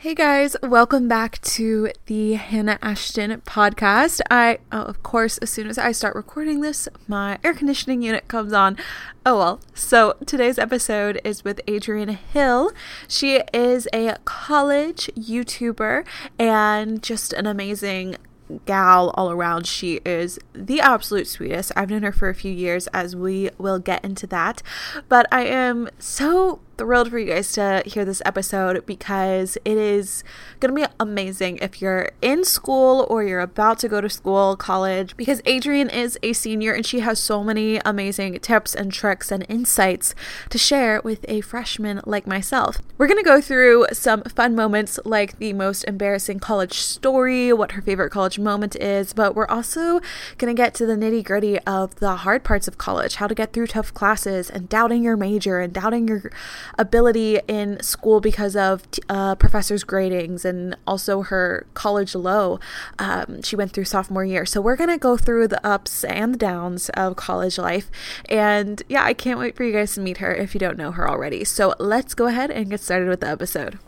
Hey guys, welcome back to the Hannah Ashton podcast. I, oh, of course, as soon as I start recording this, my air conditioning unit comes on. Oh well. So today's episode is with Adrienne Hill. She is a college YouTuber and just an amazing gal all around. She is the absolute sweetest. I've known her for a few years, as we will get into that. But I am so thrilled for you guys to hear this episode because it is going to be amazing if you're in school or you're about to go to school, college, because Adrienne is a senior and she has so many amazing tips and tricks and insights to share with a freshman like myself. We're going to go through some fun moments like the most embarrassing college story, what her favorite college moment is, but we're also going to get to the nitty gritty of the hard parts of college, how to get through tough classes and doubting your major and doubting your ability in school because of uh, professors' gradings and also her college low um, she went through sophomore year. So we're going to go through the ups and the downs of college life. And yeah, I can't wait for you guys to meet her if you don't know her already. So let's go ahead and get started with the episode.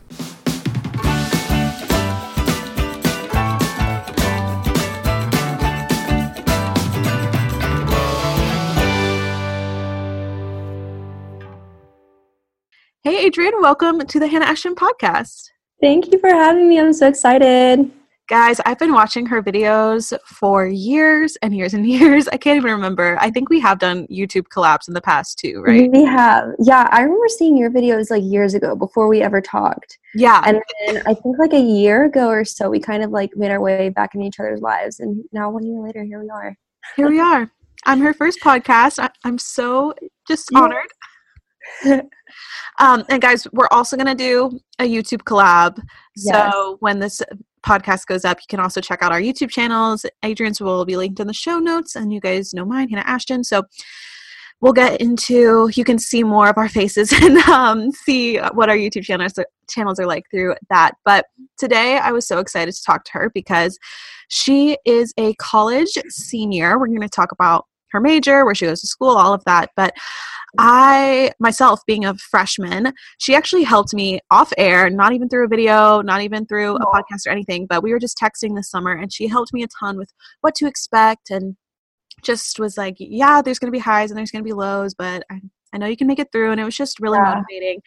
Hey, Adrienne, welcome to the Hannah Ashton podcast. Thank you for having me. I'm so excited. Guys, I've been watching her videos for years and years and years. I can't even remember. I think we have done YouTube collabs in the past too, right? We have. Yeah, I remember seeing your videos like years ago before we ever talked. Yeah. And then I think like a year ago or so, we kind of like made our way back in each other's lives. And now one year later, here we are. Here we are. I'm her first podcast. I- am so just honored. Um, and guys, we're also going to do a YouTube collab. Yes. So when this podcast goes up, you can also check out our YouTube channels. Adrienne's will be linked in the show notes, and you guys know mine, Hannah Ashton. So we'll get into you can see more of our faces and um, see what our youtube channels are, channels are like through that but today i was so excited to talk to her because she is a college senior we're going to talk about her major where she goes to school all of that but I myself being a freshman, she actually helped me off air, not even through a video, not even through a podcast or anything, but we were just texting this summer and she helped me a ton with what to expect and just was like, yeah, there's going to be highs and there's going to be lows, but I, I know you can make it through. And it was just really yeah. motivating.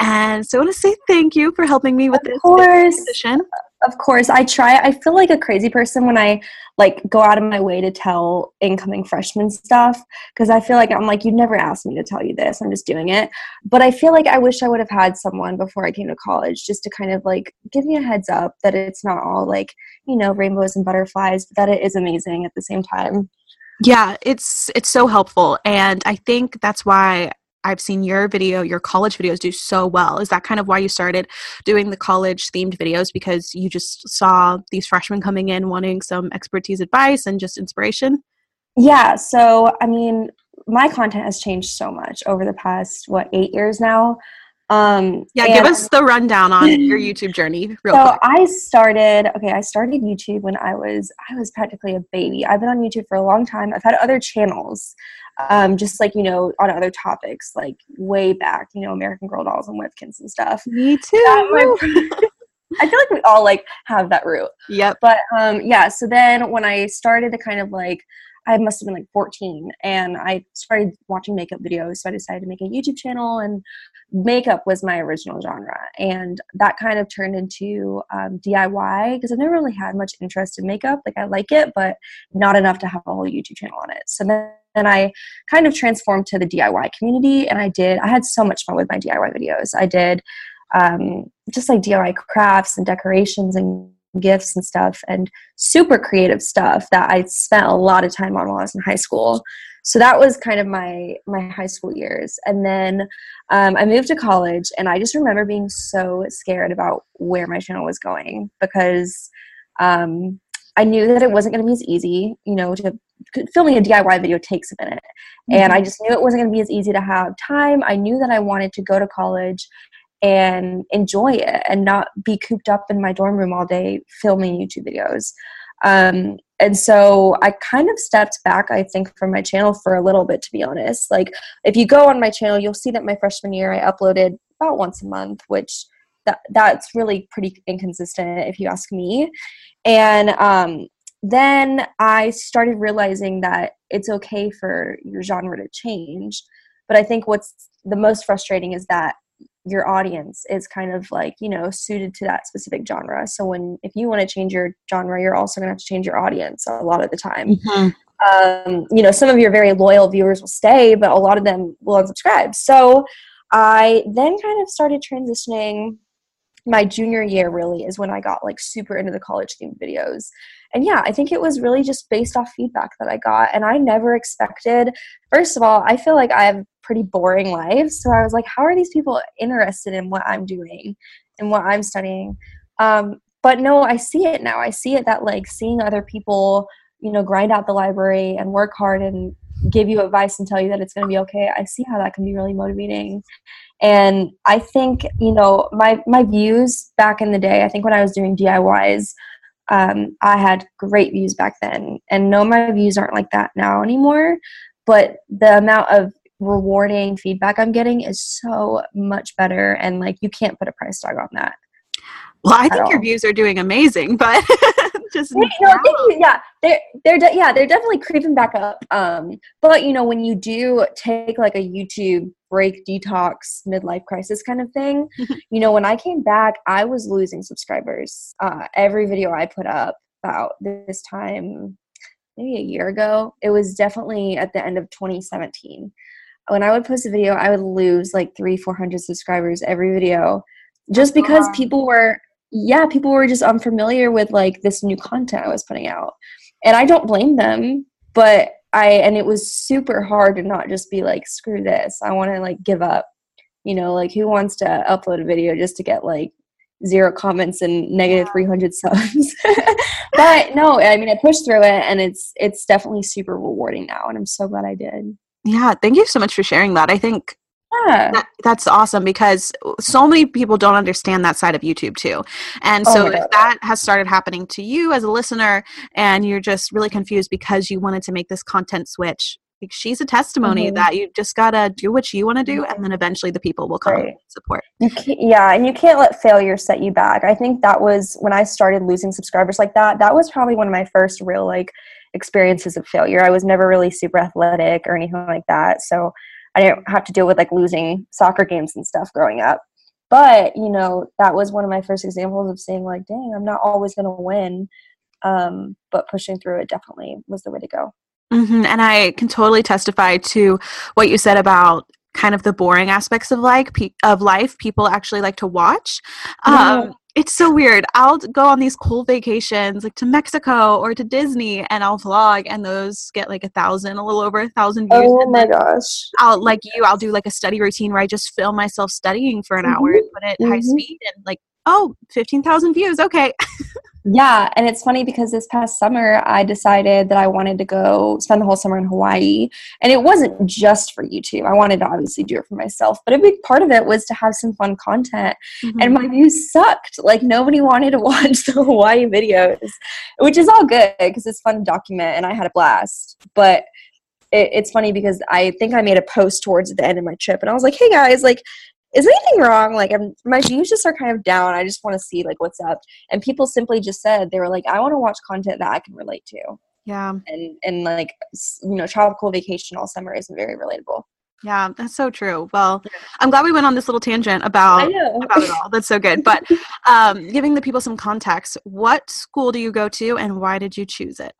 And so I want to say thank you for helping me with of this course. position. Of course. I try. I feel like a crazy person when I like go out of my way to tell incoming freshmen stuff because I feel like I'm like, you'd never asked me to tell you this. I'm just doing it. But I feel like I wish I would have had someone before I came to college just to kind of like give me a heads up that it's not all like, you know, rainbows and butterflies, but that it is amazing at the same time. Yeah, it's it's so helpful and I think that's why I've seen your video, your college videos do so well. Is that kind of why you started doing the college themed videos because you just saw these freshmen coming in wanting some expertise advice and just inspiration? Yeah, so I mean, my content has changed so much over the past what, 8 years now. Um, yeah, give us the rundown on your YouTube journey, real so quick. I started. Okay, I started YouTube when I was I was practically a baby. I've been on YouTube for a long time. I've had other channels, um, just like you know, on other topics, like way back, you know, American Girl dolls and Webkinz and stuff. Me too. I feel like we all like have that route. Yep. But um, yeah. So then when I started to kind of like I must have been like 14 and I started watching makeup videos. So I decided to make a YouTube channel and makeup was my original genre. And that kind of turned into um, DIY because I've never really had much interest in makeup. Like I like it, but not enough to have a whole YouTube channel on it. So then, then I kind of transformed to the DIY community and I did, I had so much fun with my DIY videos. I did um, just like DIY crafts and decorations and gifts and stuff and super creative stuff that I spent a lot of time on while I was in high school. So that was kind of my my high school years. And then um, I moved to college and I just remember being so scared about where my channel was going because um, I knew that it wasn't going to be as easy, you know, to filming a DIY video takes a minute. Mm-hmm. And I just knew it wasn't going to be as easy to have time. I knew that I wanted to go to college and enjoy it and not be cooped up in my dorm room all day filming YouTube videos. Um, and so I kind of stepped back, I think, from my channel for a little bit, to be honest. Like, if you go on my channel, you'll see that my freshman year I uploaded about once a month, which that that's really pretty inconsistent if you ask me. And um, then I started realizing that it's okay for your genre to change. But I think what's the most frustrating is that your audience is kind of like you know suited to that specific genre so when if you want to change your genre you're also going to have to change your audience a lot of the time mm-hmm. um, you know some of your very loyal viewers will stay but a lot of them will unsubscribe so i then kind of started transitioning my junior year really is when I got like super into the college themed videos. And yeah, I think it was really just based off feedback that I got. And I never expected, first of all, I feel like I have pretty boring life. So I was like, how are these people interested in what I'm doing and what I'm studying? Um, but no, I see it now. I see it that like seeing other people, you know, grind out the library and work hard and give you advice and tell you that it's going to be okay. I see how that can be really motivating. And I think, you know, my, my views back in the day, I think when I was doing DIYs, um, I had great views back then. And no, my views aren't like that now anymore. But the amount of rewarding feedback I'm getting is so much better. And like, you can't put a price tag on that. Well, I think your views are doing amazing, but just no, you, yeah, they're they're de- yeah, they're definitely creeping back up. Um, but you know, when you do take like a YouTube break, detox, midlife crisis kind of thing, you know, when I came back, I was losing subscribers. Uh, every video I put up about this time, maybe a year ago, it was definitely at the end of 2017. When I would post a video, I would lose like three, four hundred subscribers every video just because people were yeah, people were just unfamiliar with like this new content I was putting out. And I don't blame them, but I and it was super hard to not just be like screw this. I want to like give up. You know, like who wants to upload a video just to get like zero comments and negative 300 subs. but no, I mean I pushed through it and it's it's definitely super rewarding now and I'm so glad I did. Yeah, thank you so much for sharing that. I think yeah. That, that's awesome because so many people don't understand that side of YouTube too. And oh so if that has started happening to you as a listener and you're just really confused because you wanted to make this content switch, like she's a testimony mm-hmm. that you just gotta do what you want to do and then eventually the people will come right. support yeah and you can't let failure set you back i think that was when i started losing subscribers like that that was probably one of my first real like experiences of failure i was never really super athletic or anything like that so I didn't have to deal with like losing soccer games and stuff growing up. But, you know, that was one of my first examples of saying like, dang, I'm not always going to win. Um, but pushing through it definitely was the way to go. Mm-hmm. And I can totally testify to what you said about kind of the boring aspects of like of life people actually like to watch. Um, it's so weird. I'll go on these cool vacations like to Mexico or to Disney and I'll vlog and those get like a thousand, a little over a thousand views. Oh my gosh. I'll like you, I'll do like a study routine where I just film myself studying for an mm-hmm. hour and put it mm-hmm. high speed and like, oh, 15,000 views. Okay. Yeah, and it's funny because this past summer I decided that I wanted to go spend the whole summer in Hawaii. And it wasn't just for YouTube. I wanted to obviously do it for myself, but a big part of it was to have some fun content. Mm-hmm. And my views sucked. Like nobody wanted to watch the Hawaii videos, which is all good because it's fun to document and I had a blast. But it, it's funny because I think I made a post towards the end of my trip and I was like, hey guys, like is anything wrong? Like, I'm, my views just are kind of down. I just want to see like what's up. And people simply just said they were like, I want to watch content that I can relate to. Yeah. And and like you know, tropical vacation all summer isn't very relatable. Yeah, that's so true. Well, I'm glad we went on this little tangent about about it all. That's so good. But um, giving the people some context, what school do you go to, and why did you choose it?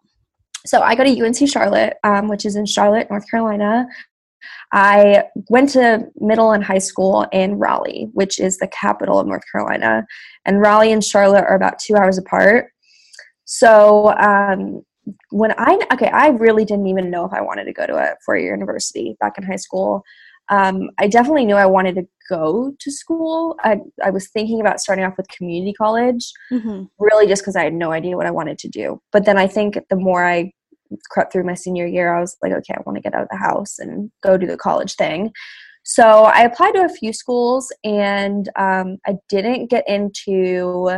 So I go to UNC Charlotte, um, which is in Charlotte, North Carolina. I went to middle and high school in Raleigh, which is the capital of North Carolina. And Raleigh and Charlotte are about two hours apart. So um, when I, okay, I really didn't even know if I wanted to go to a four year university back in high school. Um, I definitely knew I wanted to go to school. I, I was thinking about starting off with community college, mm-hmm. really just because I had no idea what I wanted to do. But then I think the more I crept through my senior year, I was like, okay, I want to get out of the house and go do the college thing. So I applied to a few schools and um, I didn't get into,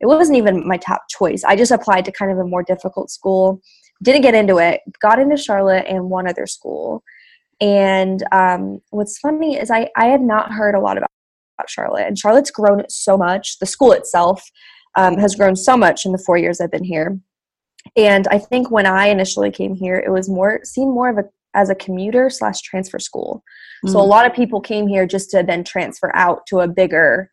it wasn't even my top choice. I just applied to kind of a more difficult school. Didn't get into it, got into Charlotte and one other school. And um, what's funny is I, I had not heard a lot about about Charlotte. And Charlotte's grown so much. The school itself um, has grown so much in the four years I've been here. And I think when I initially came here, it was more seen more of a as a commuter slash transfer school. Mm. So a mm. lot of people came here just to then transfer out to a bigger,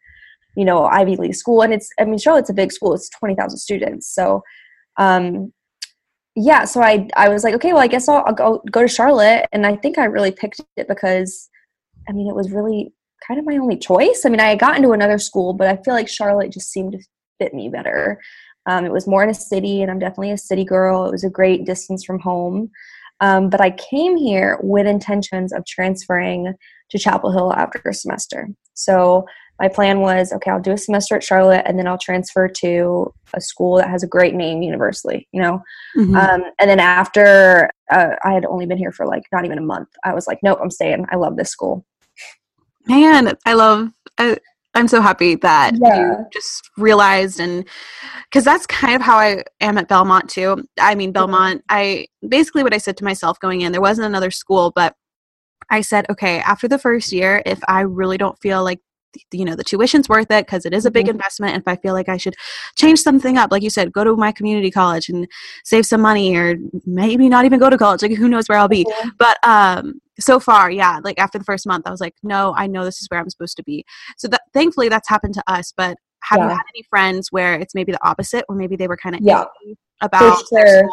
you know, Ivy League school. And it's I mean Charlotte's a big school. It's twenty thousand students. So um, yeah, so I I was like, okay, well, I guess I'll, I'll go go to Charlotte, and I think I really picked it because, I mean, it was really kind of my only choice. I mean, I had gotten to another school, but I feel like Charlotte just seemed to fit me better. Um, it was more in a city, and I'm definitely a city girl. It was a great distance from home. Um, but I came here with intentions of transferring to Chapel Hill after a semester. So my plan was okay, I'll do a semester at Charlotte and then I'll transfer to a school that has a great name universally, you know? Mm-hmm. Um, and then after uh, I had only been here for like not even a month, I was like, nope, I'm staying. I love this school. Man, I love. I, I'm so happy that yeah. you just realized and because that's kind of how I am at Belmont too. I mean, Belmont, I basically what I said to myself going in, there wasn't another school, but I said, okay, after the first year, if I really don't feel like you know the tuition's worth it because it is a big mm-hmm. investment if i feel like i should change something up like you said go to my community college and save some money or maybe not even go to college like who knows where i'll be mm-hmm. but um so far yeah like after the first month i was like no i know this is where i'm supposed to be so that thankfully that's happened to us but have yeah. you had any friends where it's maybe the opposite or maybe they were kind of yeah about sure.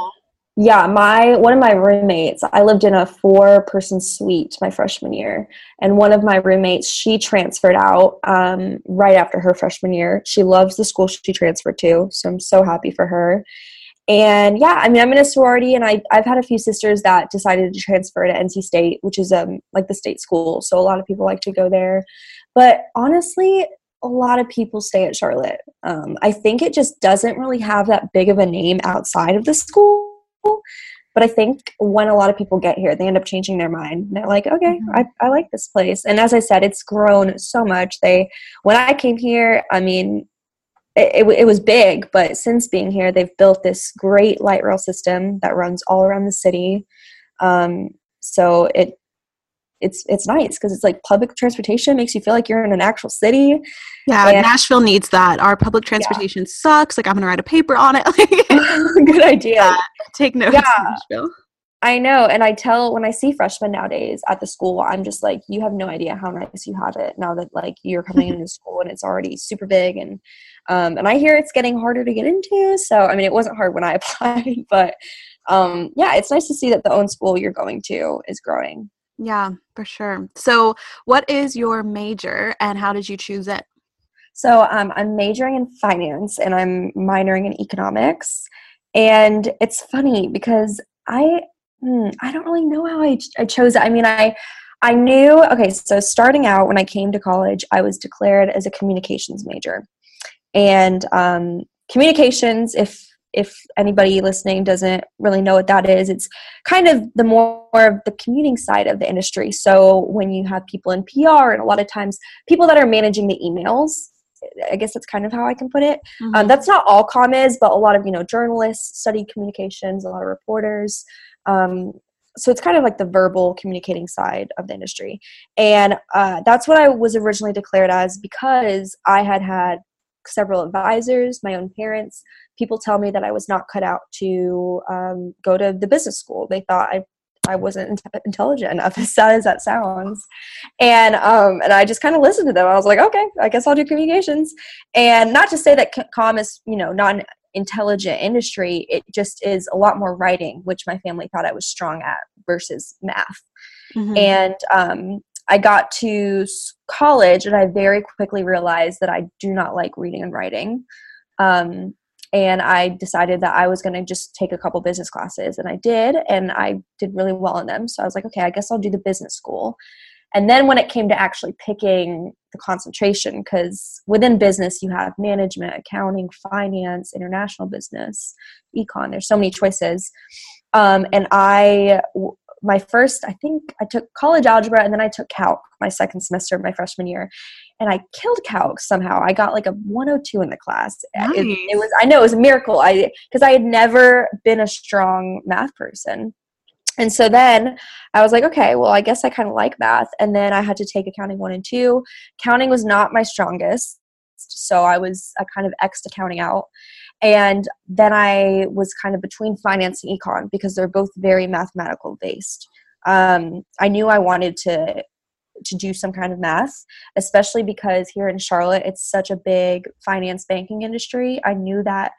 yeah my one of my roommates i lived in a four person suite my freshman year and one of my roommates she transferred out um, right after her freshman year she loves the school she transferred to so i'm so happy for her and yeah i mean i'm in a sorority and I, i've had a few sisters that decided to transfer to nc state which is um, like the state school. So a lot of people like to go there. But honestly a lot of people stay at charlotte. Um, i think it just doesn't really have that big of a name outside of the school. But i think when a lot of people get here they end up changing their mind. They're like okay mm-hmm. I, I like this place. And as i said it's grown so much. They when i came here i mean it, it, was big, but since being here, they've built this great light rail system that runs all around the city. Um, so it it's it's nice because it's like public transportation makes you feel like you're in an actual city. Yeah, and, Nashville needs that. Our public transportation yeah. sucks. Like I'm gonna write a paper on it. Good idea. Yeah, take notes, yeah. Nashville. I know, and I tell when I see freshmen nowadays at the school, I'm just like, you have no idea how nice you have it now that like you're coming into school and it's already super big and um, and I hear it's getting harder to get into. So, I mean, it wasn't hard when I applied, but um, yeah, it's nice to see that the own school you're going to is growing. Yeah, for sure. So, what is your major and how did you choose it? So, um, I'm majoring in finance and I'm minoring in economics. And it's funny because I hmm, I don't really know how I, ch- I chose it. I mean, I I knew okay. So starting out when I came to college, I was declared as a communications major, and um, communications if if anybody listening doesn't really know what that is it's kind of the more of the commuting side of the industry. So when you have people in pr and a lot of times people that are managing the emails i guess that's kind of how i can put it. Mm-hmm. um, that's not all com is but a lot of you know journalists study communications a lot of reporters. Um, so it's kind of like the verbal communicating side of the industry. And uh, that's what i was originally declared as because i had had several advisors, my own parents. People tell me that I was not cut out to um, go to the business school. They thought I I wasn't intelligent enough, as sad as that sounds. And um, and I just kind of listened to them. I was like, okay, I guess I'll do communications. And not to say that com is you know not an intelligent industry. It just is a lot more writing, which my family thought I was strong at versus math. Mm-hmm. And um, I got to college and I very quickly realized that I do not like reading and writing. Um, and I decided that I was going to just take a couple business classes, and I did, and I did really well in them. So I was like, okay, I guess I'll do the business school. And then when it came to actually picking the concentration, because within business you have management, accounting, finance, international business, econ. There's so many choices. Um, and I my first, I think I took college algebra and then I took calc my second semester of my freshman year. And I killed calc somehow. I got like a 102 in the class. Nice. It, it was, I know it was a miracle. I, cause I had never been a strong math person. And so then I was like, okay, well, I guess I kind of like math. And then I had to take accounting one and two. Counting was not my strongest. So I was, I kind of X'd accounting out. And then I was kind of between finance and econ because they're both very mathematical based. Um, I knew I wanted to to do some kind of math, especially because here in Charlotte, it's such a big finance banking industry. I knew that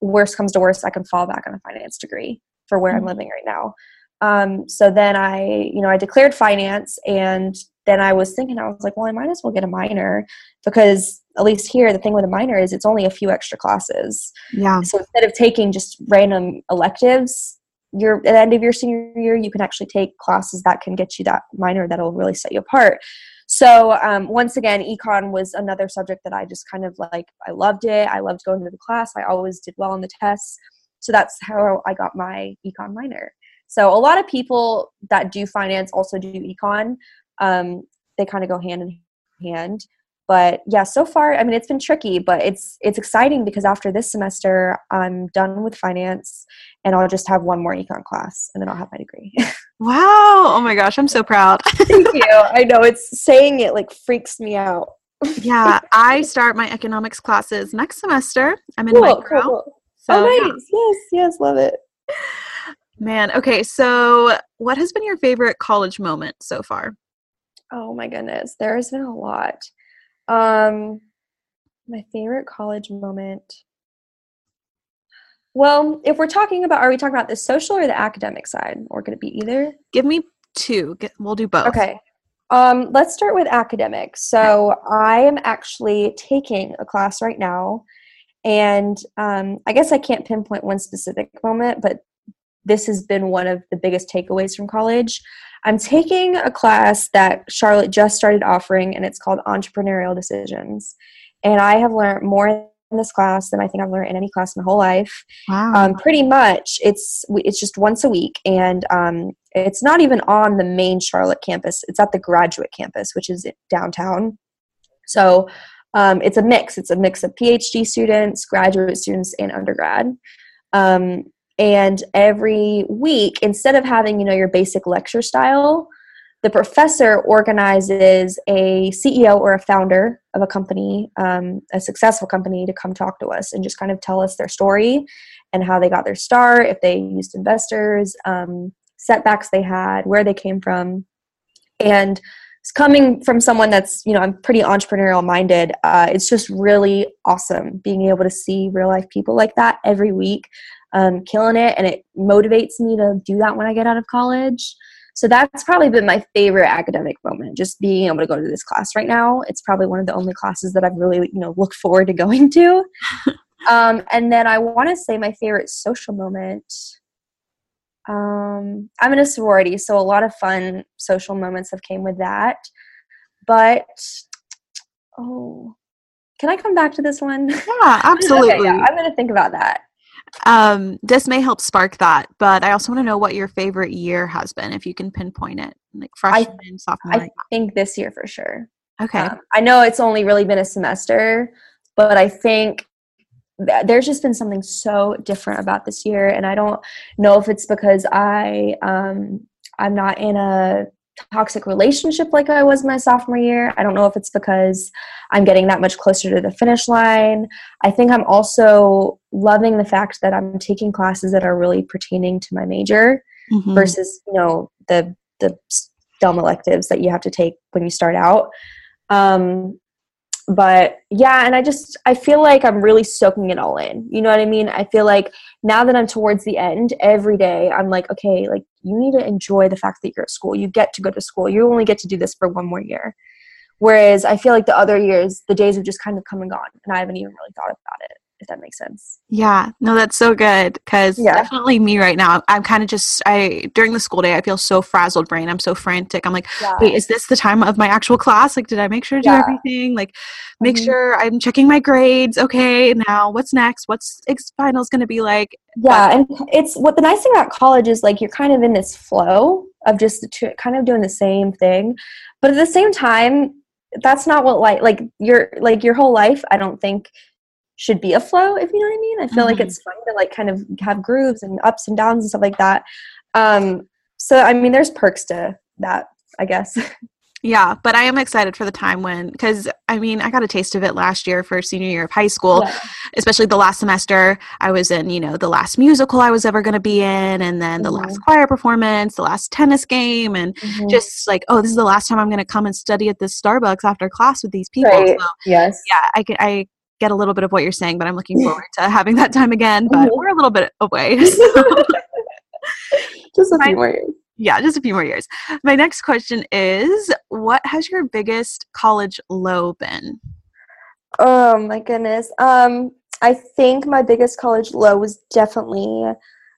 worst comes to worst, I can fall back on a finance degree for where mm-hmm. I'm living right now. Um, so then I, you know, I declared finance and then I was thinking, I was like, well, I might as well get a minor because at least here, the thing with a minor is it's only a few extra classes. Yeah. So instead of taking just random electives, you're at the end of your senior year, you can actually take classes that can get you that minor that'll really set you apart. So um, once again, econ was another subject that I just kind of like. I loved it. I loved going to the class. I always did well on the tests. So that's how I got my econ minor. So a lot of people that do finance also do econ. Um, they kind of go hand in hand. But yeah, so far, I mean, it's been tricky, but it's it's exciting because after this semester, I'm done with finance, and I'll just have one more econ class, and then I'll have my degree. wow! Oh my gosh, I'm so proud. Thank you. I know it's saying it like freaks me out. yeah, I start my economics classes next semester. I'm in cool, micro. Cool. So, oh, nice. Yeah. Yes, yes, love it. Man, okay, so what has been your favorite college moment so far? Oh my goodness, there has been a lot. Um, my favorite college moment. Well, if we're talking about, are we talking about the social or the academic side, or could it be either? Give me two. We'll do both. Okay. Um, let's start with academic. So I am actually taking a class right now, and um, I guess I can't pinpoint one specific moment, but this has been one of the biggest takeaways from college. I'm taking a class that Charlotte just started offering, and it's called Entrepreneurial Decisions. And I have learned more in this class than I think I've learned in any class my whole life. Wow. Um, pretty much, it's it's just once a week, and um, it's not even on the main Charlotte campus. It's at the graduate campus, which is downtown. So um, it's a mix. It's a mix of PhD students, graduate students, and undergrad. Um, and every week instead of having you know your basic lecture style the professor organizes a ceo or a founder of a company um, a successful company to come talk to us and just kind of tell us their story and how they got their start if they used investors um, setbacks they had where they came from. And coming from someone that's you know i'm pretty entrepreneurial minded. Uh, it's just really awesome being able to see real life people like that every week um, killing it, and it motivates me to do that when I get out of college. So that's probably been my favorite academic moment, just being able to go to this class right now. It's probably one of the only classes that I've really, you know, looked forward to going to. um, and then I want to say my favorite social moment. Um, I'm in a sorority, so a lot of fun social moments have came with that. But oh, can I come back to this one? Yeah, absolutely. okay, yeah, I'm going to think about that um, this may help spark that, but I also want to know what your favorite year has been, if you can pinpoint it, like freshman, I, sophomore. I think this year for sure. Okay. Um, I know it's only really been a semester, but I think th- there's just been something so different about this year, and I don't know if it's because I um, I'm not in a toxic relationship like I was my sophomore year. I don't know if it's because I'm getting that much closer to the finish line. I think I'm also loving the fact that I'm taking classes that are really pertaining to my major mm-hmm. versus, you know, the the dumb electives that you have to take when you start out. Um, but yeah and i just i feel like i'm really soaking it all in you know what i mean? I feel like now that i'm towards the end every day i'm like okay like you need to enjoy the fact that you're at school you get to go to school you only get to do this for one more year. Whereas i feel like the other years the days have just kind of come and gone and i haven't even really thought about it if that makes sense. Yeah, no, that's so good because yeah. definitely me right now. I'm kind of just I during the school day I feel so frazzled brain. I'm so frantic. I'm like, yeah. wait, is this the time of my actual class? Like, did I make sure to do everything? Like, make mm-hmm. sure I'm checking my grades. Okay, now what's next? What's finals going to be like? Yeah, and it's what the nice thing about college is like you're kind of in this flow of just kind of doing the same thing, but at the same time, that's not what like like your like your whole life. I don't think should be a flow if you know what i mean i feel mm-hmm. like it's fun to like kind of have grooves and ups and downs and stuff like that um so I mean, there's perks to that, I guess. Yeah, but I am excited for the time when, because I mean, I got a taste of it last year for senior year of high school, yeah. especially the last semester. I was in, you know, the last musical I was ever going to be in, and then the mm-hmm. last choir performance, the last tennis game, and mm-hmm. just like, oh, this is the last time I'm going to come and study at this Starbucks after class with these people. Right. So, yes. Yeah, I, can I get a little bit of what you're saying, but I'm looking forward to having that time again. But mm-hmm. we're a little bit away. So. just a few more years yeah, just a few more years. My next question is what has your biggest college low been? Oh my goodness. Um I think my biggest college low was definitely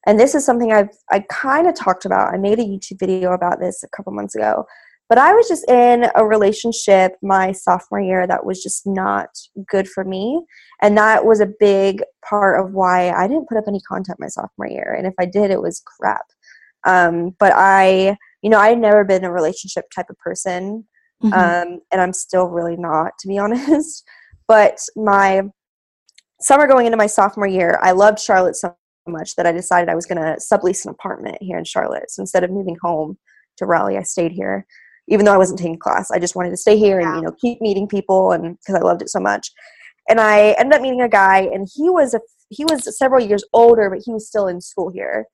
and this is something I've I kind of talked about. I made a YouTube video about this a couple months ago. But I was just in a relationship my sophomore year that was just not good for me. And that was a big part of why I didn't put up any content my sophomore year. And if I did, it was crap. Um, but I, you know, I had never been a relationship type of person, mm-hmm. um, and I'm still really not, to be honest. But my summer going into my sophomore year, I loved Charlotte so much that I decided I was going to sublease an apartment here in Charlotte. So instead of moving home to Raleigh, I stayed here, even though I wasn't taking class. I just wanted to stay here and you know keep meeting people, and because I loved it so much. And I ended up meeting a guy, and he was a he was several years older, but he was still in school here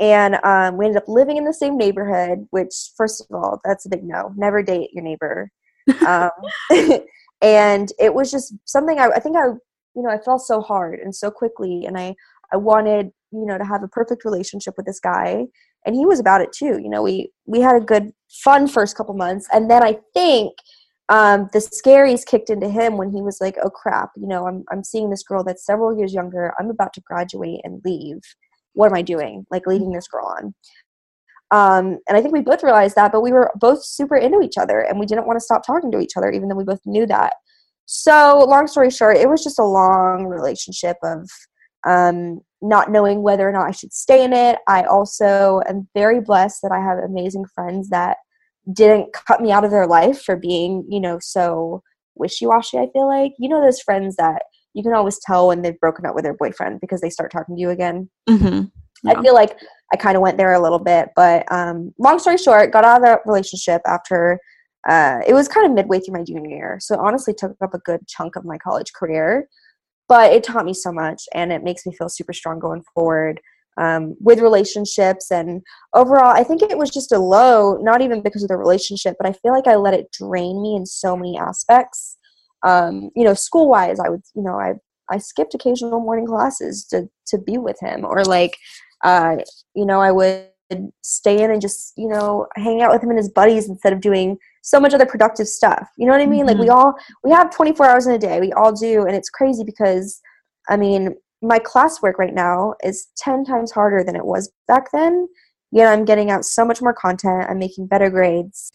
and um, we ended up living in the same neighborhood which first of all that's a big no never date your neighbor um, and it was just something I, I think i you know i fell so hard and so quickly and i i wanted you know to have a perfect relationship with this guy and he was about it too you know we we had a good fun first couple months and then i think um, the scaries kicked into him when he was like oh crap you know i'm, I'm seeing this girl that's several years younger i'm about to graduate and leave what am I doing? Like leading this girl on. Um, and I think we both realized that, but we were both super into each other and we didn't want to stop talking to each other, even though we both knew that. So, long story short, it was just a long relationship of um, not knowing whether or not I should stay in it. I also am very blessed that I have amazing friends that didn't cut me out of their life for being, you know, so wishy washy. I feel like, you know, those friends that you can always tell when they've broken up with their boyfriend because they start talking to you again. Mm-hmm. Yeah. I feel like I kind of went there a little bit, but um, long story short, got out of that relationship after uh, it was kind of midway through my junior year. So it honestly took up a good chunk of my college career, but it taught me so much and it makes me feel super strong going forward. Um, with relationships and overall i think it was just a low not even because of the relationship but i feel like i let it drain me in so many aspects um, you know, school wise, I would, you know, I I skipped occasional morning classes to to be with him, or like, uh, you know, I would stay in and just you know hang out with him and his buddies instead of doing so much other productive stuff. You know what I mean? Mm-hmm. Like we mm-hmm. all we have 24 hours in a day. We all do, and it's crazy because I mean, my classwork right now is 10 times harder than it was back then. Yet I'm getting out so much more content. I'm making better grades.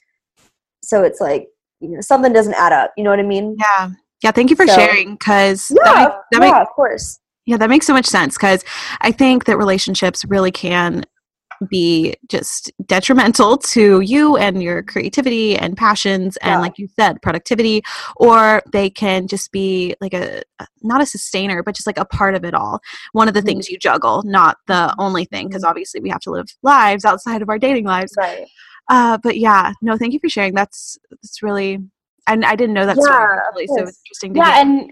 So it's like you know, something doesn't add up. You know what I mean? Yeah. Yeah. Thank you for so, sharing because yeah, that, make, that yeah, make, of course. Yeah, that makes so much sense because I think that relationships really can be just detrimental to you and your creativity and passions and yeah. like you said productivity or they can just be like a not a sustainer but just like a part of it all one of the mm-hmm. things you juggle not the only thing because mm-hmm. obviously we have to live lives outside of our dating lives right uh, but yeah, no, thank you for sharing. That's that's really, and I didn't know that yeah, story. Really, so it's interesting. yeah, hear. and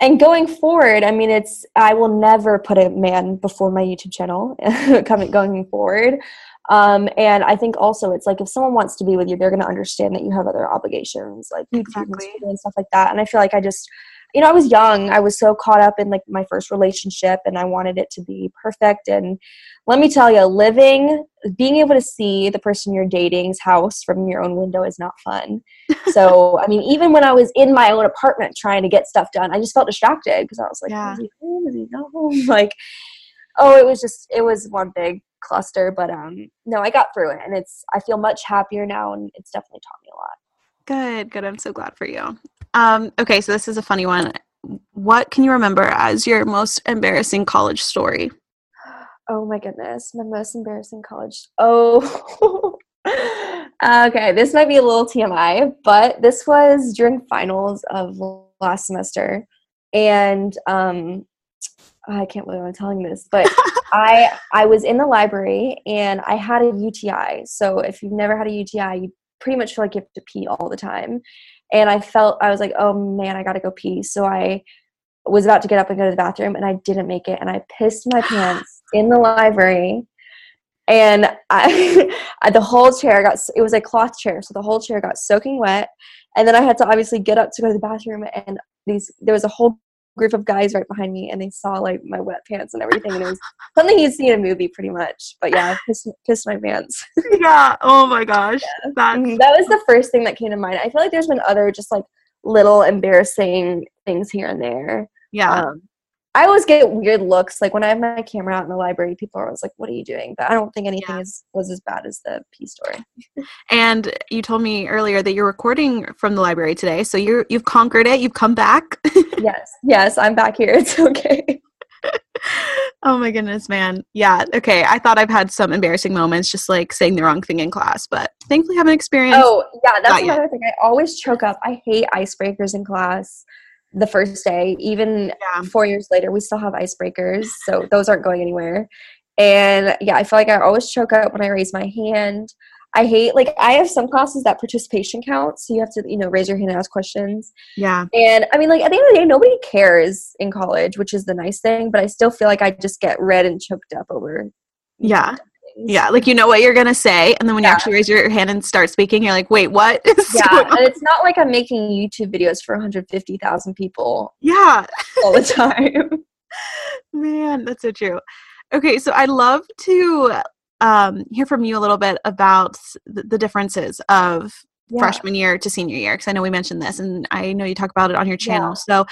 and going forward, I mean, it's I will never put a man before my YouTube channel coming going forward. Um, and I think also it's like if someone wants to be with you, they're going to understand that you have other obligations, like exactly. and stuff like that. And I feel like I just you know, I was young. I was so caught up in like my first relationship and I wanted it to be perfect. And let me tell you, living, being able to see the person you're dating's house from your own window is not fun. so, I mean, even when I was in my own apartment trying to get stuff done, I just felt distracted because I was like, yeah. is he home? Is he not home? Like, oh, it was just, it was one big cluster. But um, no, I got through it and it's, I feel much happier now and it's definitely taught me a lot. Good, good. I'm so glad for you. Um, okay, so this is a funny one. What can you remember as your most embarrassing college story? Oh my goodness, my most embarrassing college. Oh, okay. This might be a little TMI, but this was during finals of last semester, and um, I can't believe I'm telling this, but I I was in the library and I had a UTI. So if you've never had a UTI, you pretty much feel like you have to pee all the time. And I felt I was like, oh man, I gotta go pee. So I was about to get up and go to the bathroom and I didn't make it and I pissed my pants in the library. And I, the whole chair got it was a cloth chair, so the whole chair got soaking wet. And then I had to obviously get up to go to the bathroom and these there was a whole group of guys right behind me and they saw like my wet pants and everything and it was something you'd see in a movie pretty much. But yeah pissed, pissed my pants. Yeah. Oh my gosh. Yeah. Mm-hmm. that was the first thing that came to mind. I feel like there's been other just like little embarrassing things here and there. Yeah. Um, I always get weird looks. Like when I have my camera out in the library, people are always like, "What are you doing?" But I don't think anything yeah. is was as bad as the pee story. and you told me earlier that you're recording from the library today, so you're you've conquered it. You've come back. yes, yes, I'm back here. It's okay. oh my goodness, man. Yeah. Okay. I thought I've had some embarrassing moments, just like saying the wrong thing in class, but thankfully I haven't experienced. Oh yeah, that's another yet. thing. I always choke up. I hate icebreakers in class the first day. Even yeah. four years later, we still have icebreakers, so those aren't going anywhere. And yeah, I feel like I always choke up when I raise my hand. I hate like I have some classes that participation counts, so you have to you know raise your hand and ask questions. Yeah. And I mean, like at the end of the day, nobody cares in college, which is the nice thing. But I still feel like I just get red and choked up over. Yeah. Yeah, like you know what you're gonna say, and then when yeah. you actually raise your hand and start speaking, you're like, "Wait, what?" yeah, and it's not like I'm making YouTube videos for 150,000 people. Yeah, all the time. Man, that's so true. Okay, so I'd love to um, hear from you a little bit about the, the differences of yeah. freshman year to senior year, because I know we mentioned this, and I know you talk about it on your channel. Yeah. So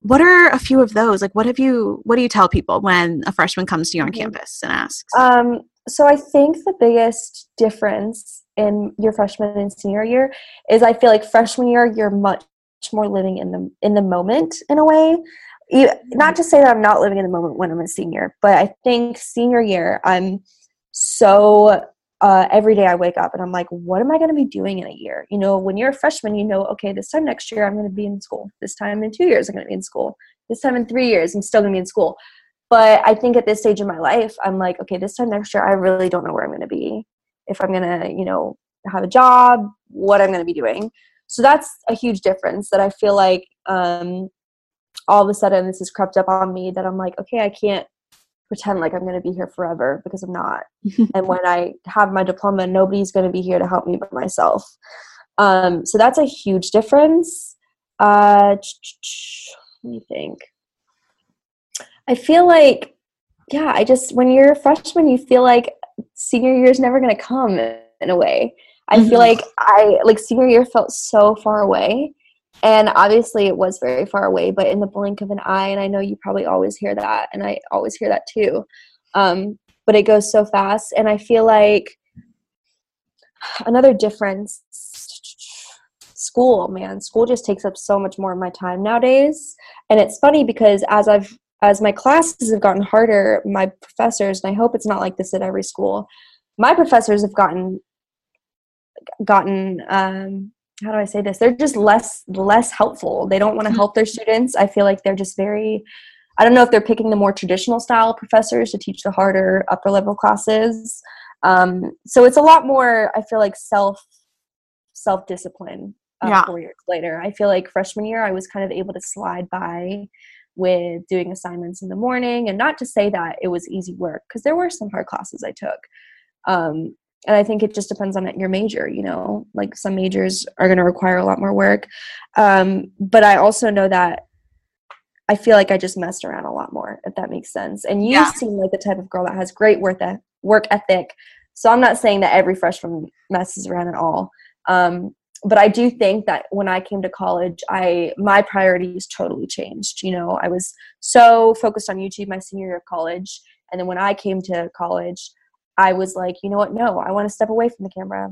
what are a few of those like what have you what do you tell people when a freshman comes to you on mm-hmm. campus and asks um, so i think the biggest difference in your freshman and senior year is i feel like freshman year you're much more living in the in the moment in a way you, not mm-hmm. to say that i'm not living in the moment when i'm a senior but i think senior year i'm so uh, every day I wake up and I'm like, what am I going to be doing in a year? You know, when you're a freshman, you know, okay, this time next year I'm going to be in school. This time in two years I'm going to be in school. This time in three years I'm still going to be in school. But I think at this stage in my life, I'm like, okay, this time next year I really don't know where I'm going to be. If I'm going to, you know, have a job, what I'm going to be doing. So that's a huge difference that I feel like um, all of a sudden this has crept up on me that I'm like, okay, I can't pretend like I'm going to be here forever because I'm not. and when I have my diploma, nobody's going to be here to help me but myself. Um, so that's a huge difference. Uh, let me think. I feel like, yeah, I just, when you're a freshman, you feel like senior year is never going to come in a way. I mm-hmm. feel like I, like senior year felt so far away and obviously it was very far away but in the blink of an eye and i know you probably always hear that and i always hear that too um, but it goes so fast and i feel like another difference school man school just takes up so much more of my time nowadays and it's funny because as i've as my classes have gotten harder my professors and i hope it's not like this at every school my professors have gotten gotten um, how do I say this? They're just less less helpful. They don't want to mm-hmm. help their students. I feel like they're just very I don't know if they're picking the more traditional style professors to teach the harder upper level classes. Um, so it's a lot more I feel like self self discipline uh, yeah. four years later. I feel like freshman year I was kind of able to slide by with doing assignments in the morning. And not to say that it was easy work because there were some hard classes I took. Um, and i think it just depends on your major you know? Like some majors are going to require a lot more work. Um, but i also know that i feel like i just messed around a lot more if that makes sense. And you yeah. seem like the type of girl that has great work, work ethic. So i'm not saying that every freshman messes around at all. Um, but i do think that when i came to college i my priorities totally changed you know i was so focused on youtube my senior year of college and then when i came to college I was like, you know what? No, I want to step away from the camera.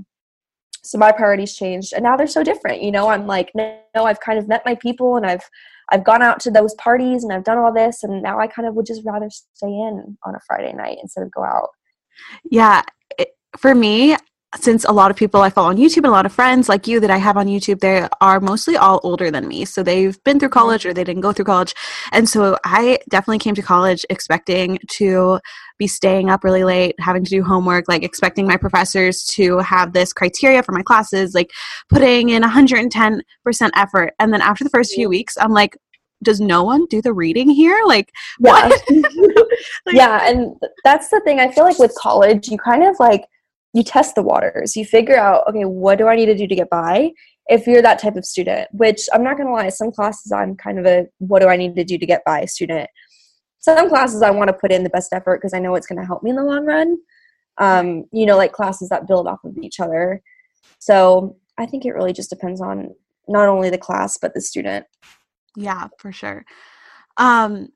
So my priorities changed, and now they're so different. You know, I'm like, no, I've kind of met my people, and I've I've gone out to those parties, and I've done all this, and now I kind of would just rather stay in on a Friday night instead of go out. Yeah, it, for me, since a lot of people I follow on YouTube and a lot of friends like you that I have on YouTube, they are mostly all older than me. So they've been through mm-hmm. college or they didn't go through college. And so I definitely came to college expecting to be staying up really late, having to do homework, like expecting my professors to have this criteria for my classes, like putting in 110% effort. And then after the first few mm-hmm. weeks, I'm like, does no one do the reading here? Like, yeah. like, yeah. And that's the thing. I feel like with college, you kind of like, you test the waters. You figure out, okay, what do I need to do to get by? If you're that type of student, which I'm not going to lie, some classes I'm kind of a what do I need to do to get by student. Some classes I want to put in the best effort because I know it's going to help me in the long run. Um, you know, like classes that build off of each other. So I think it really just depends on not only the class but the student. Yeah, for sure. Um,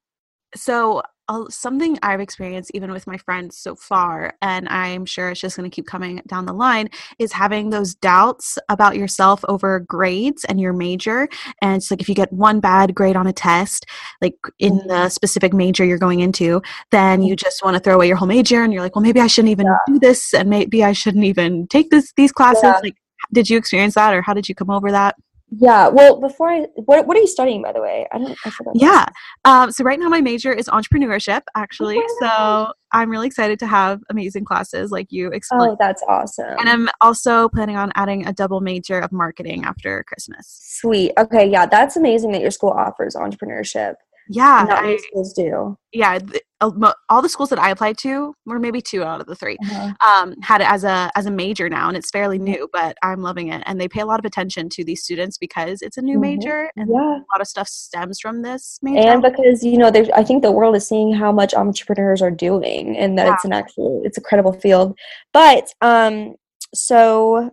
so something I've experienced even with my friends so far, and I'm sure it's just going to keep coming down the line, is having those doubts about yourself over grades and your major. And it's like if you get one bad grade on a test, like in the mm-hmm. specific major you're going into, then you just want to throw away your whole major, and you're like, well, maybe I shouldn't even yeah. do this, and maybe I shouldn't even take this these classes. Yeah. Like, did you experience that, or how did you come over that? Yeah. Well, before I, what what are you studying by the way? I don't. I forgot. Yeah. Um, so right now my major is entrepreneurship, actually. Oh, so I'm really excited to have amazing classes like you explained. Oh, that's awesome. And I'm also planning on adding a double major of marketing after Christmas. Sweet. Okay. Yeah, that's amazing that your school offers entrepreneurship. Yeah, I, schools do. Yeah, all the schools that I applied to, or maybe two out of the 3 uh-huh. um, had it as a as a major now, and it's fairly new, but I'm loving it. And they pay a lot of attention to these students because it's a new mm-hmm. major, and yeah. a lot of stuff stems from this major. And because you know, I think the world is seeing how much entrepreneurs are doing, and that yeah. it's an actual, it's a credible field. But um, so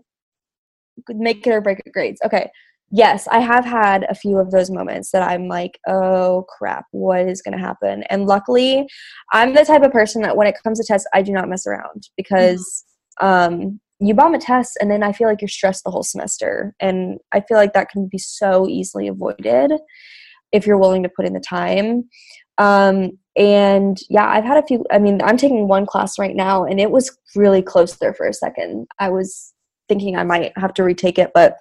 make it or break it grades. Okay, yes, I have had a few of those moments that I'm like, oh crap, what is going to happen? And luckily, I'm the type of person that when it comes to tests, I do not mess around because mm-hmm. um, you bomb a test and then I feel like you're stressed the whole semester. And I feel like that can be so easily avoided if you're willing to put in the time. Um, and yeah, I've had a few, I mean, I'm taking one class right now and it was really close there for a second. I was thinking I might have to retake it, but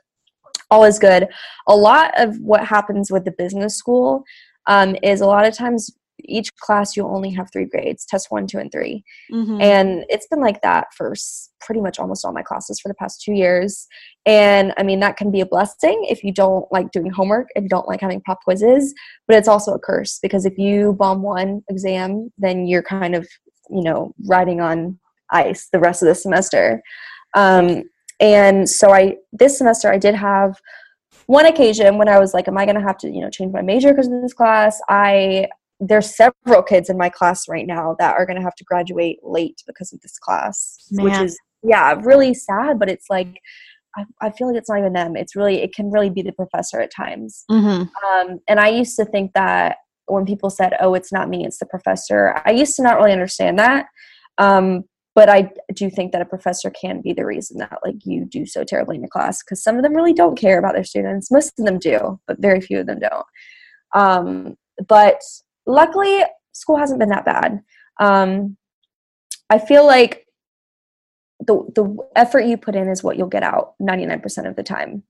all is good. A lot of what happens with the business school um, is a lot of times each class you only have three grades test one two and 3 mm-hmm. and it's been like that for pretty much almost all my classes for the past two years and i mean that can be a blessing if you don't like doing homework and you don't like having pop quizzes but it's also a curse because if you bomb one exam then you're kind of you know riding on ice the rest of the semester um, and so I this semester I did have one occasion when I was like, am I going to have to you know change my major because of this class? I there's several kids in my class right now that are going to have to graduate late because of this class, Man. which is yeah really sad. But it's like I, I, feel like it's not even them. It's really it can really be the professor at times. Mm-hmm. Um, and I used to think that when people said, "Oh, it's not me, it's the professor," I used to not really understand that. Um, but I do think that a professor can be the reason that like you do so terribly in a class because some of them really don't care about their students. Most of them do, but very few of them don't. Um, but luckily, school hasn't been that bad. Um, I feel like the the effort you put in is what you'll get out 99% of the time.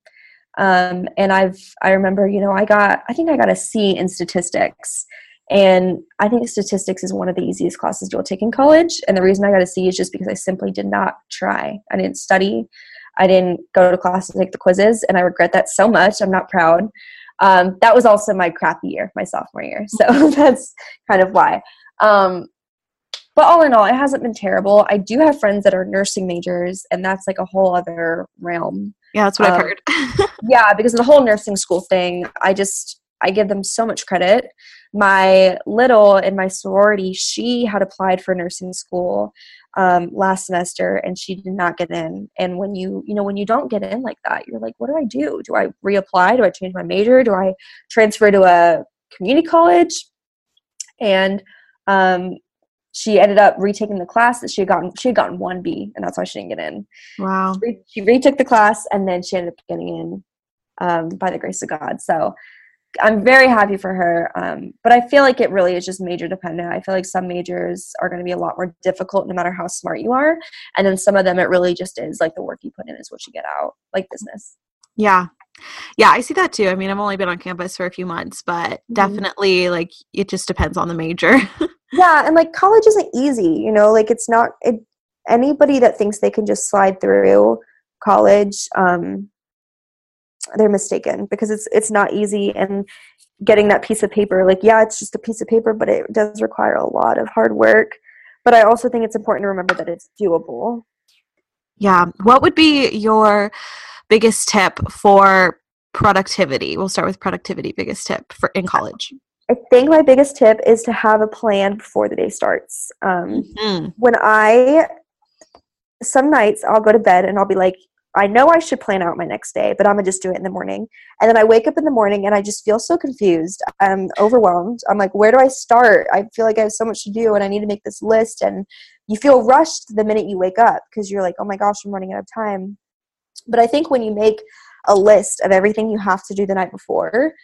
Um, and I've I remember, you know, I got I think I got a C in statistics and I think statistics is one of the easiest classes you'll take in college. And the reason I got a C is just because I simply did not try. I didn't study. I didn't go to class to take the quizzes, and I regret that so much. I'm not proud. Um, that was also my crappy year, my sophomore year. So that's kind of why. Um, but all in all, it hasn't been terrible. I do have friends that are nursing majors, and that's like a whole other realm. Yeah, that's what um, I've heard. yeah, because the whole nursing school thing, I just I give them so much credit my little in my sorority, she had applied for nursing school um, last semester and she did not get in. And when you, you know, when you don't get in like that, you're like, what do I do? Do I reapply? Do I change my major? Do I transfer to a community college? And um, she ended up retaking the class that she had gotten. She had gotten one B, and that's why she didn't get in. Wow. She, re- she retook the class, and then she ended up getting in um, by the grace of God. So I'm very happy for her. Um, but I feel like it really is just major dependent. I feel like some majors are going to be a lot more difficult no matter how smart you are. And then some of them, it really just is like the work you put in is what you get out, like business. Yeah. Yeah, I see that too. I mean, I've only been on campus for a few months, but mm-hmm. definitely like it just depends on the major. yeah. And like college isn't easy, you know, like it's not, it, anybody that thinks they can just slide through college, um, they're mistaken because it's it's not easy and getting that piece of paper like yeah it's just a piece of paper but it does require a lot of hard work. But i also think it's important to remember that it's doable. Yeah. What would be your biggest tip for productivity? We'll start with productivity biggest tip for in college. I think my biggest tip is to have a plan before the day starts. Um, mm-hmm. when i some nights i'll go to bed and i'll be like I know I should plan out my next day, but I'm gonna just do it in the morning. And then I wake up in the morning and I just feel so confused. I'm overwhelmed. I'm like, where do I start? I feel like I have so much to do and I need to make this list. And you feel rushed the minute you wake up because you're like, oh my gosh, I'm running out of time. But I think when you make a list of everything you have to do the night before,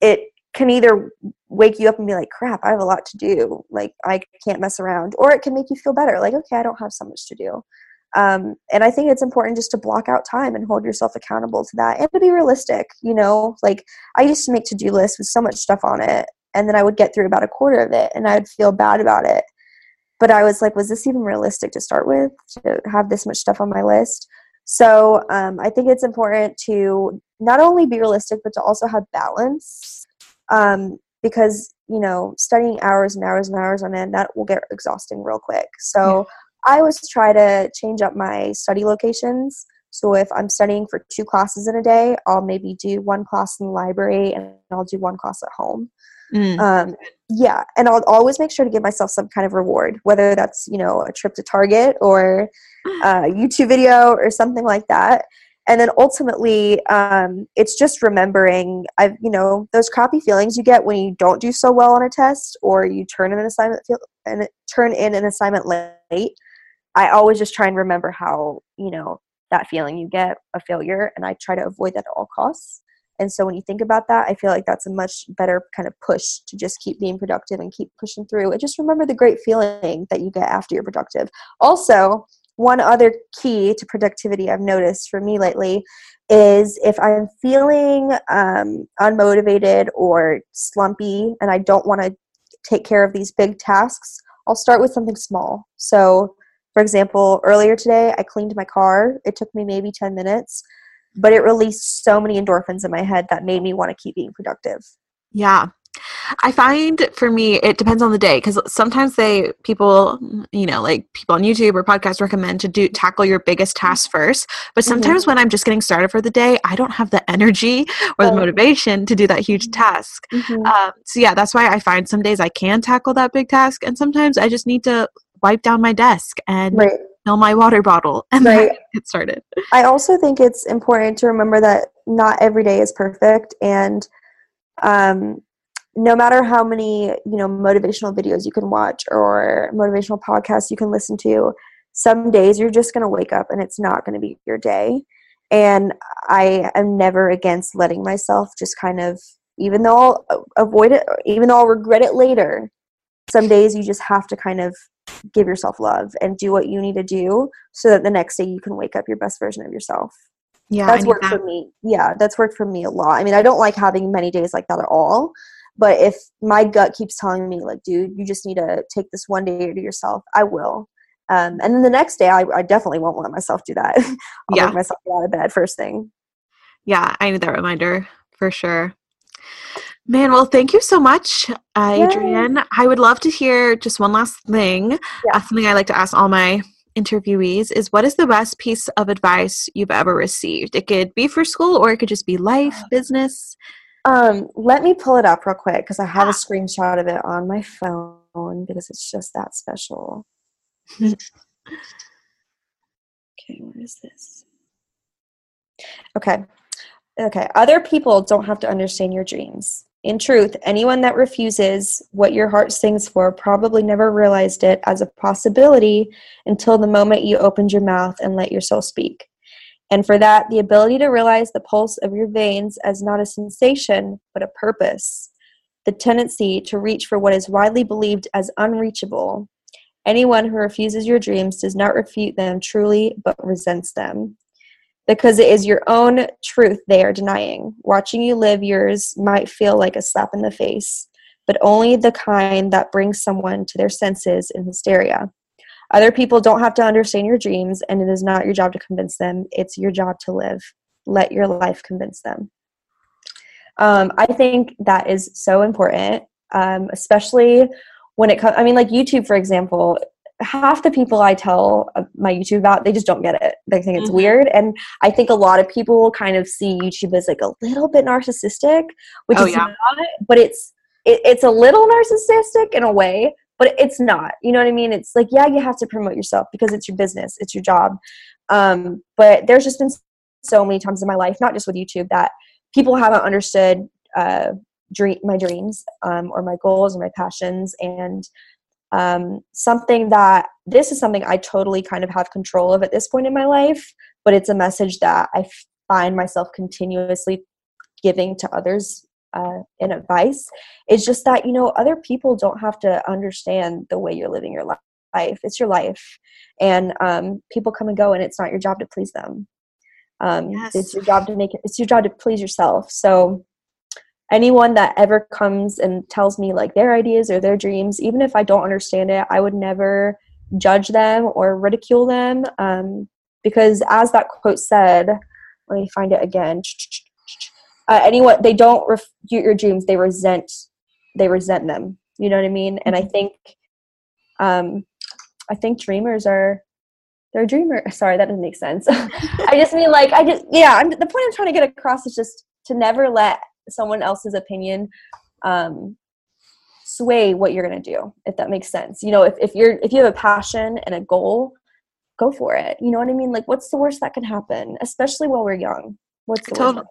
it can either wake you up and be like, crap, I have a lot to do. Like, I can't mess around. Or it can make you feel better. Like, okay, I don't have so much to do. Um, and I think it's important just to block out time and hold yourself accountable to that and to be realistic. You know, like I used to make to do lists with so much stuff on it, and then I would get through about a quarter of it and I would feel bad about it. But I was like, was this even realistic to start with to have this much stuff on my list? So um, I think it's important to not only be realistic, but to also have balance. Um, because you know, studying hours and hours and hours on end that will get exhausting real quick. So I always try to change up my study locations. So if I'm studying for two classes in a day, I'll maybe do one class in the library and I'll do one class at home. Mm. Um, yeah, and I'll always make sure to give myself some kind of reward, whether that's you know a trip to Target or a YouTube video or something like that. And then ultimately, um, it's just remembering, I've you know those crappy feelings you get when you don't do so well on a test or you turn in an assignment and turn in an assignment late. I always just try and remember how, you know, that feeling you get a failure and I try to avoid that at all costs. And so when you think about that, I feel like that's a much better kind of push to just keep being productive and keep pushing through. And just remember the great feeling that you get after you're productive. Also, one other key to productivity I've noticed for me lately is if I'm feeling um, unmotivated or slumpy and I don't want to take care of these big tasks, I'll start with something small. So for example, earlier today, I cleaned my car. It took me maybe 10 minutes, but it released so many endorphins in my head that made me want to keep being productive. Yeah. I find for me it depends on the day because sometimes they people you know like people on YouTube or podcasts recommend to do tackle your biggest task first. But mm-hmm. sometimes mm-hmm. when I'm just getting started for the day, I don't have the energy or the motivation to do that huge mm-hmm. task. Mm-hmm. Um, so yeah, that's why I find some days I can tackle that big task, and sometimes I just need to wipe down my desk and right. fill my water bottle and right. get started. I also think it's important to remember that not every day is perfect and um, no matter how many you know motivational videos you can watch or motivational podcasts you can listen to some days you're just going to wake up and it's not going to be your day and i am never against letting myself just kind of even though i'll avoid it even though i'll regret it later some days you just have to kind of give yourself love and do what you need to do so that the next day you can wake up your best version of yourself. Yeah, that's worked that. for me. Yeah, that's worked for me a lot. I mean, I don't like having many days like that at all. But if my gut keeps telling me, like, dude, you just need to take this one day to yourself, I will. Um, and then the next day, I, I, definitely won't let myself do that. I'll yeah. make myself out of bed first thing. Yeah, I need that reminder for sure. Man, well, thank you so much, uh, Adrienne. I would love to hear just one last thing. Yeah. Uh, something I like to ask all my interviewees is what is the best piece of advice you've ever received? It could be for school or it could just be life, business. Um, let me pull it up real quick because I have a screenshot of it on my phone because it's just that special. okay, what is this? Okay. Okay. Other people don't have to understand your dreams. In truth, anyone that refuses what your heart sings for probably never realized it as a possibility until the moment you opened your mouth and let your soul speak. And for that, the ability to realize the pulse of your veins as not a sensation, but a purpose. The tendency to reach for what is widely believed as unreachable. Anyone who refuses your dreams does not refute them truly, but resents them. Because it is your own truth they are denying. Watching you live yours might feel like a slap in the face, but only the kind that brings someone to their senses in hysteria. Other people don't have to understand your dreams, and it is not your job to convince them. It's your job to live. Let your life convince them. Um, I think that is so important, um, especially when it comes. I mean, like YouTube, for example. Half the people I tell my YouTube about, they just don't get it. They think it's mm-hmm. weird, and I think a lot of people kind of see YouTube as like a little bit narcissistic, which oh, is yeah. not. But it's it, it's a little narcissistic in a way, but it's not you know what i mean it's like yeah you have to promote yourself because it's your business it's your job um, but there's just been so many times in my life not just with youtube that people haven't understood uh, dream my dreams um, or my goals or my passions and um, something that this is something i totally kind of have control of at this point in my life but it's a message that i find myself continuously giving to others uh, and advice. It's just that you know other people don't have to understand the way you're living your life. It's your life. And um, people come and go and it's not your job to please them. Um, yes. it's your job to make it it's your job to please yourself. So anyone that ever comes and tells me like their ideas or their dreams even if i don't understand it i would never judge them or ridicule them um, because as that quote said let me find it again. Uh, anyone they don't refute your dreams they resent they resent them. You know what i mean? And i mm-hmm. think um i think dreamers are they're dreamer. Sorry that doesn't make sense. I just mean like i just yeah I'm, the point i'm trying to get across is just to never let someone else's opinion um sway what you're going to do if that makes sense you know if, if you're if you have a passion and a goal go for it you know what i mean like what's the worst that can happen especially while we're young what's the totally. worst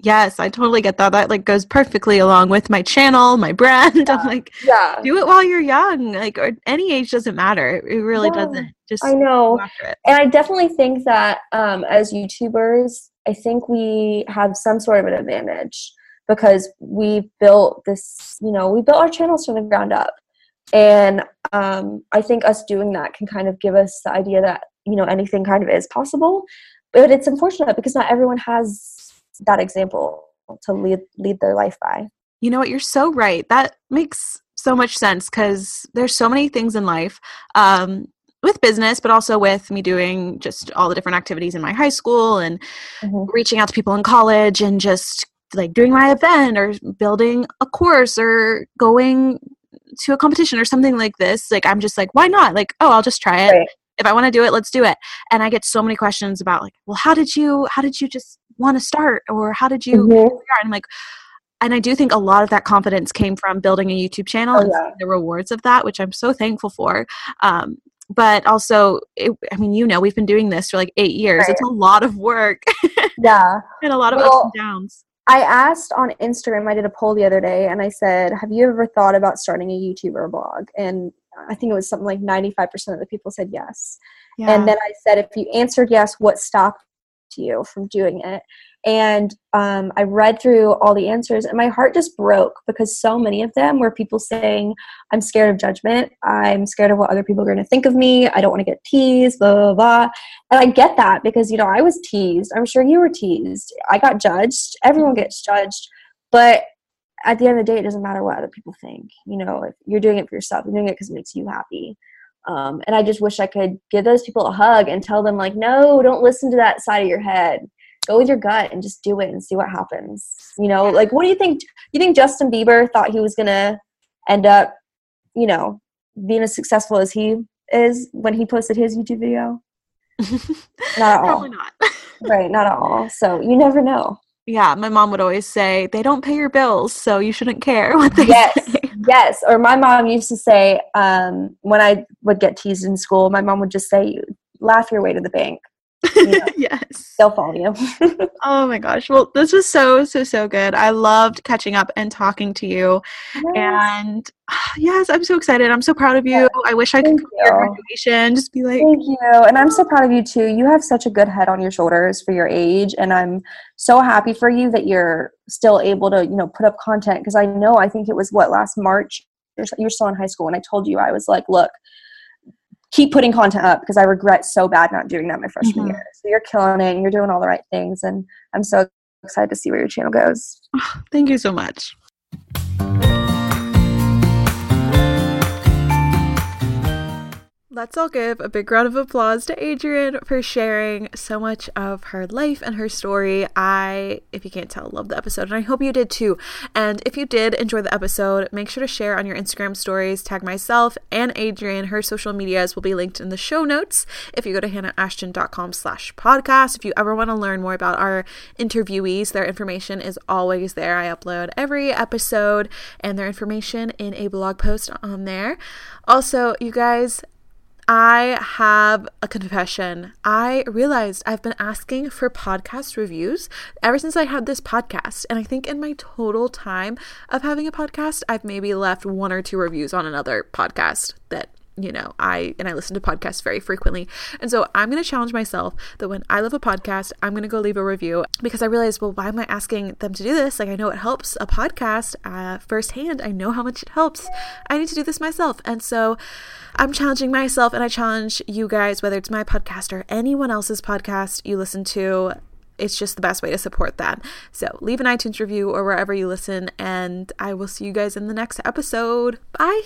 Yes, I totally get that. That like goes perfectly along with my channel, my brand. Yeah. I'm like, yeah, do it while you're young. Like, or any age doesn't matter. It really yeah. doesn't. Just I know, and I definitely think that um, as YouTubers, I think we have some sort of an advantage because we built this. You know, we built our channels from the ground up, and um, I think us doing that can kind of give us the idea that you know anything kind of is possible. But it's unfortunate because not everyone has that example to lead lead their life by. You know what? You're so right. That makes so much sense because there's so many things in life. Um, with business, but also with me doing just all the different activities in my high school and mm-hmm. reaching out to people in college and just like doing my event or building a course or going to a competition or something like this. Like, I'm just like, why not? Like, oh, I'll just try it. Right. If I want to do it, let's do it. And I get so many questions about like, well, how did you, how did you just want to start or how did you mm-hmm. and i'm like and i do think a lot of that confidence came from building a youtube channel oh, and yeah. the rewards of that which i'm so thankful for um, but also it, i mean you know we've been doing this for like eight years right. it's a lot of work yeah and a lot of well, ups and downs i asked on instagram i did a poll the other day and i said have you ever thought about starting a youtube or a blog and i think it was something like 95% of the people said yes yeah. and then i said if you answered yes what stopped you from doing it. And um, I read through all the answers, and my heart just broke because so many of them were people saying, I'm scared of judgment. I'm scared of what other people are going to think of me. I don't want to get teased, blah, blah, blah. And I get that because, you know, I was teased. I'm sure you were teased. I got judged. Everyone gets judged. But at the end of the day, it doesn't matter what other people think. You know, if you're doing it for yourself, you're doing it because it makes you happy. Um, and I just wish I could give those people a hug and tell them, like, no, don't listen to that side of your head. Go with your gut and just do it and see what happens. You know, like, what do you think? You think Justin Bieber thought he was going to end up, you know, being as successful as he is when he posted his YouTube video? not at all. Probably not. right, not at all. So you never know. Yeah, my mom would always say, they don't pay your bills, so you shouldn't care what they yes. say. Yes, or my mom used to say um, when I would get teased in school, my mom would just say, "Laugh your way to the bank." You know, yes. they'll follow you. Oh my gosh. Well, this was so, so, so good. I loved catching up and talking to you. And yes, I'm so excited. I'm so proud of you. Yeah. I wish I could Thank come to your graduation. Just be like, Thank you. And I'm so proud of you too. You have such a good head on your shoulders for your age. And I'm so happy for you that you're still able to, you know, put up content. Because I know, I think it was what, last March? You're you're still in high school. And I told you, I was like, look, keep putting content up because I regret so bad not doing that my freshman Mhm. year. So you're killing it and you're doing all the right things. And I'm so excited to see where your channel goes. thank you so much. Let's all give a big round of applause to Adrienne for sharing so much of her life and her story. I, if you can't tell, love the episode, and I hope you did too. And if you did enjoy the episode, make sure to share on your Instagram stories, tag myself and Adrienne. Her social medias will be linked in the show notes. If you go to hannahashton.com slash podcast, if you ever want to learn more about our interviewees, their information is always there. I upload every episode and their information in a blog post on there. Also, you guys, I have a confession. I realized I've been asking for podcast reviews ever since I had this podcast. And I think in my total time of having a podcast, I've maybe left one or two reviews on another podcast that you know, I and I listen to podcasts very frequently. And so I'm going to challenge myself that when I love a podcast, I'm going to go leave a review because I realized, well, why am I asking them to do this? Like, I know it helps a podcast uh, firsthand. I know how much it helps. I need to do this myself. And so I'm challenging myself and I challenge you guys, whether it's my podcast or anyone else's podcast you listen to. It's just the best way to support that. So leave an iTunes review or wherever you listen, and I will see you guys in the next episode. Bye.